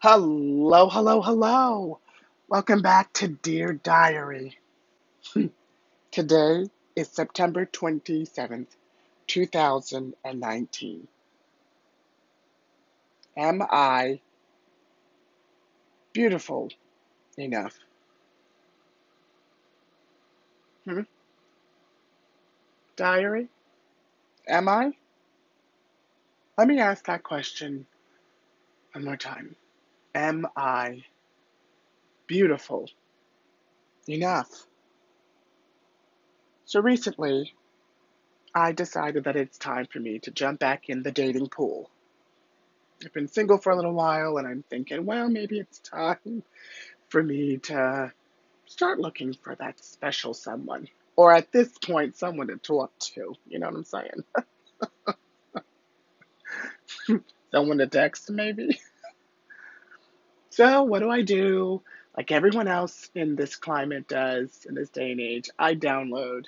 Hello, hello, hello. Welcome back to Dear Diary. Today is September 27th, 2019. Am I beautiful enough? Hmm? Diary? Am I? Let me ask that question one more time. Am I beautiful enough? So recently, I decided that it's time for me to jump back in the dating pool. I've been single for a little while and I'm thinking, well, maybe it's time for me to start looking for that special someone. Or at this point, someone to talk to. You know what I'm saying? someone to text, maybe. So, what do I do? Like everyone else in this climate does in this day and age, I download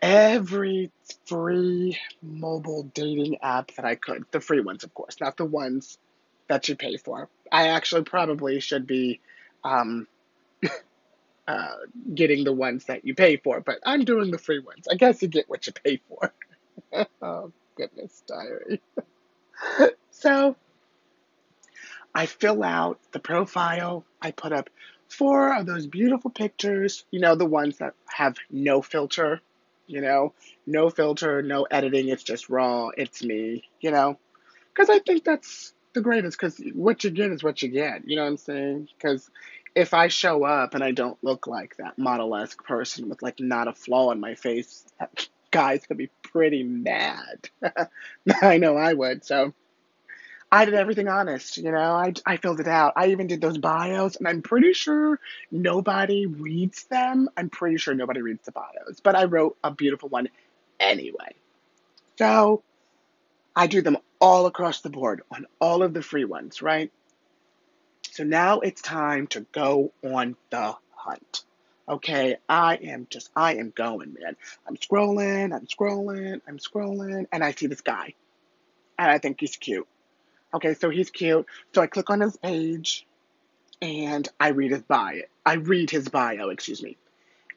every free mobile dating app that I could. The free ones, of course, not the ones that you pay for. I actually probably should be um, uh, getting the ones that you pay for, but I'm doing the free ones. I guess you get what you pay for. oh, goodness, diary. so I fill out the profile, I put up four of those beautiful pictures, you know, the ones that have no filter, you know, no filter, no editing, it's just raw, it's me, you know, because I think that's the greatest, because what you get is what you get, you know what I'm saying? Because if I show up and I don't look like that model esque person with like not a flaw in my face, guy's gonna be pretty mad. I know I would, so. I did everything honest, you know. I, I filled it out. I even did those bios, and I'm pretty sure nobody reads them. I'm pretty sure nobody reads the bios, but I wrote a beautiful one anyway. So I do them all across the board on all of the free ones, right? So now it's time to go on the hunt. Okay, I am just, I am going, man. I'm scrolling, I'm scrolling, I'm scrolling, and I see this guy. And I think he's cute. Okay, so he's cute. So I click on his page and I read his bio. I read his bio, excuse me.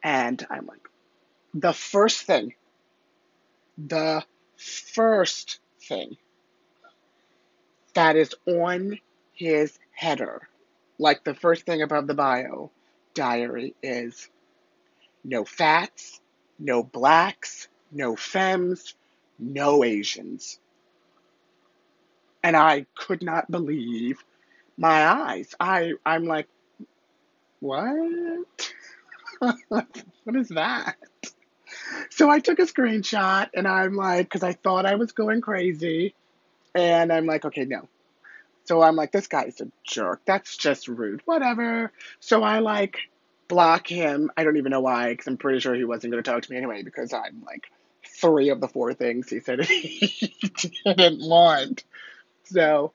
And I'm like, the first thing, the first thing that is on his header, like the first thing above the bio diary, is no fats, no blacks, no femmes, no Asians and I could not believe my eyes. I I'm like, what? what is that? So I took a screenshot and I'm like, because I thought I was going crazy, and I'm like, okay, no. So I'm like, this guy's a jerk. That's just rude. Whatever. So I like block him. I don't even know why, because I'm pretty sure he wasn't going to talk to me anyway, because I'm like three of the four things he said he didn't want. So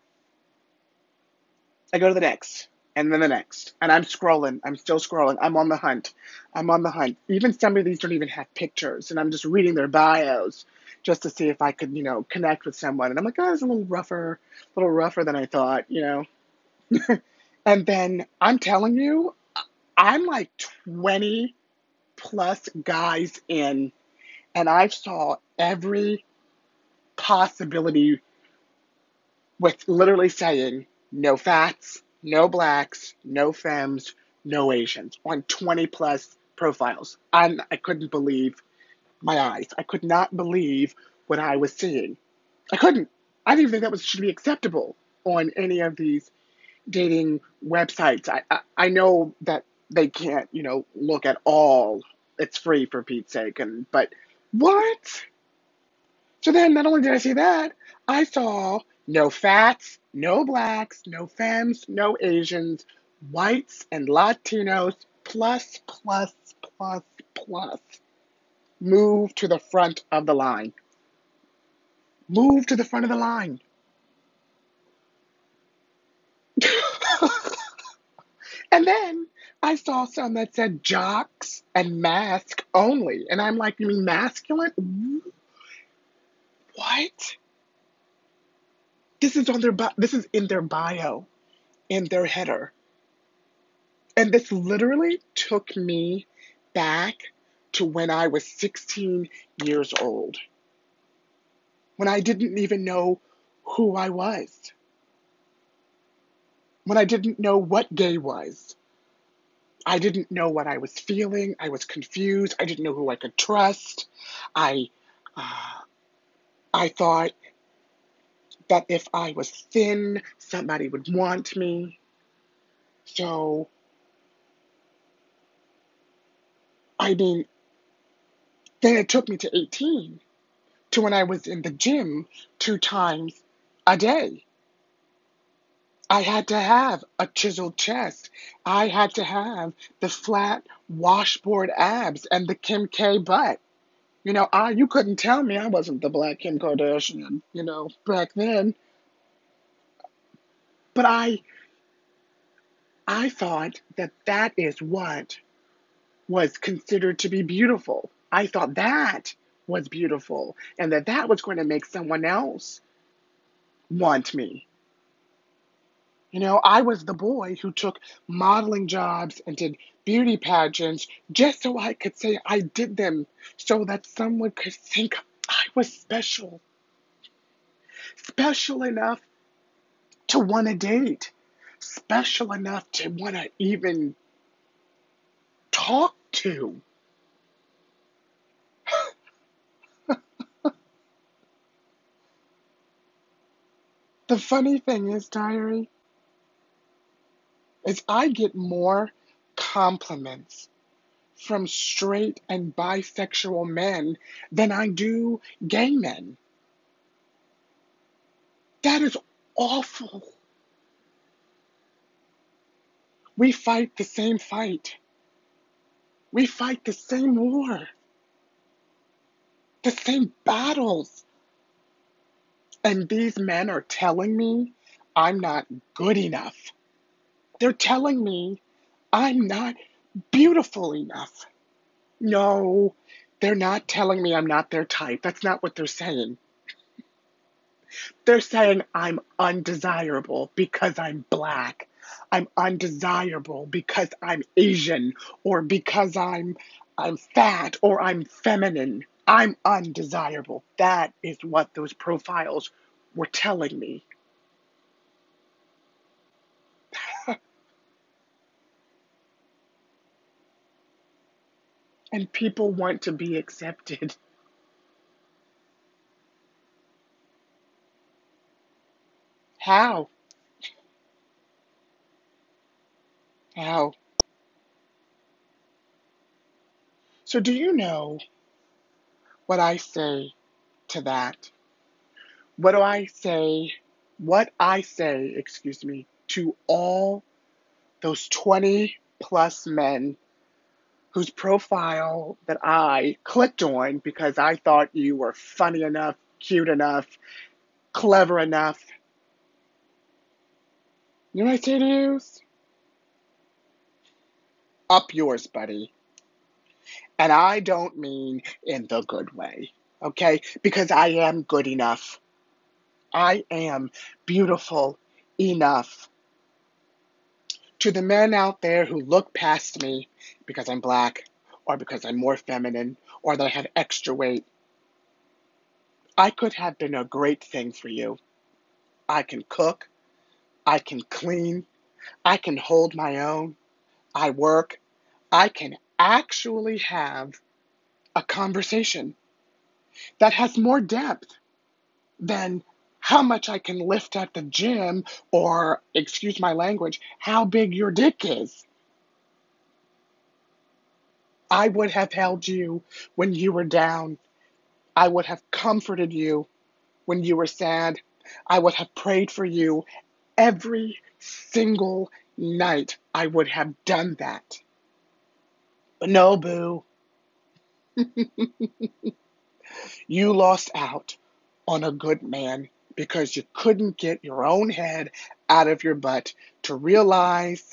I go to the next, and then the next, and I'm scrolling. I'm still scrolling. I'm on the hunt. I'm on the hunt. Even some of these don't even have pictures, and I'm just reading their bios just to see if I could, you know, connect with someone. And I'm like, oh, it's a little rougher, a little rougher than I thought, you know. and then I'm telling you, I'm like 20 plus guys in, and I saw every possibility with literally saying no fats, no blacks, no femmes, no Asians on 20 plus profiles. And I couldn't believe my eyes. I could not believe what I was seeing. I couldn't. I didn't think that was should be acceptable on any of these dating websites. I, I, I know that they can't, you know, look at all. It's free for Pete's sake, and but what? So then, not only did I see that, I saw no fats, no blacks, no femmes, no Asians, whites and Latinos, plus, plus, plus, plus. Move to the front of the line. Move to the front of the line. and then I saw some that said jocks and mask only. And I'm like, you mean masculine? What? This is on their this is in their bio. in their header. And this literally took me back to when I was 16 years old, when I didn't even know who I was, when I didn't know what gay was. I didn't know what I was feeling. I was confused. I didn't know who I could trust. I, uh, I thought that if I was thin, somebody would want me. So, I mean, then it took me to 18 to when I was in the gym two times a day. I had to have a chiseled chest. I had to have the flat washboard abs and the Kim K butt. You know, I you couldn't tell me I wasn't the black Kim Kardashian, you know, back then. But I I thought that that is what was considered to be beautiful. I thought that was beautiful and that that was going to make someone else want me. You know, I was the boy who took modeling jobs and did beauty pageants just so I could say I did them so that someone could think I was special. Special enough to want to date. Special enough to want to even talk to. The funny thing is, Diary, is I get more compliments from straight and bisexual men than I do gay men. That is awful. We fight the same fight. We fight the same war, the same battles. And these men are telling me I'm not good enough. They're telling me I'm not beautiful enough. No, they're not telling me I'm not their type. That's not what they're saying. They're saying I'm undesirable because I'm black. I'm undesirable because I'm Asian or because I'm I'm fat or I'm feminine. I'm undesirable. That is what those profiles were telling me. And people want to be accepted. How? How? So, do you know what I say to that? What do I say? What I say, excuse me, to all those 20 plus men whose profile that I clicked on because I thought you were funny enough, cute enough, clever enough. You know what I say to you? Up yours, buddy. And I don't mean in the good way, okay? Because I am good enough. I am beautiful enough. To the men out there who look past me because I'm black or because I'm more feminine or that I have extra weight, I could have been a great thing for you. I can cook, I can clean, I can hold my own, I work, I can actually have a conversation that has more depth than how much I can lift at the gym or, excuse my language, how big your dick is. I would have held you when you were down. I would have comforted you when you were sad. I would have prayed for you every single night. I would have done that. But no, boo. you lost out on a good man because you couldn't get your own head out of your butt to realize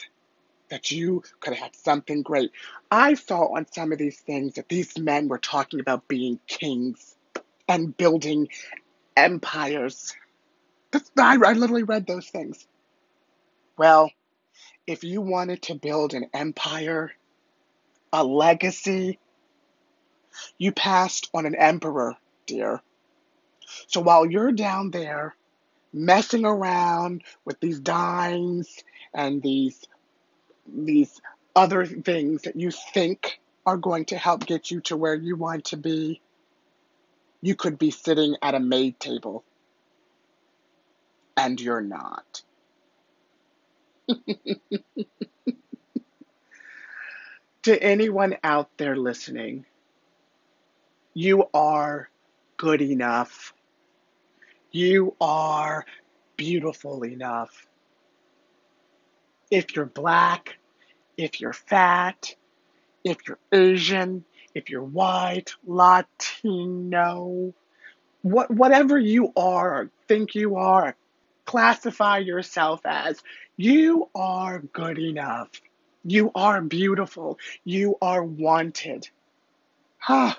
that you could have had something great. I saw on some of these things that these men were talking about being kings and building empires. I, I literally read those things. Well, if you wanted to build an empire, a legacy, you passed on an emperor, dear. So while you're down there messing around with these dimes and these these other things that you think are going to help get you to where you want to be, you could be sitting at a maid table and you're not. to anyone out there listening, you are good enough. You are beautiful enough. If you're black, if you're fat, if you're Asian, if you're white, Latino, what, whatever you are or think you are, classify yourself as, you are good enough. You are beautiful. You are wanted. and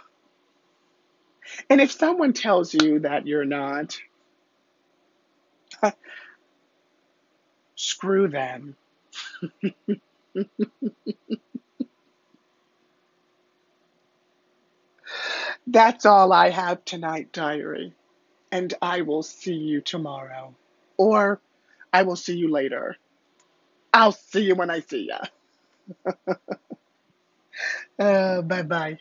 if someone tells you that you're not, screw them. That's all I have tonight, diary. And I will see you tomorrow. Or I will see you later. I'll see you when I see you. uh, bye bye.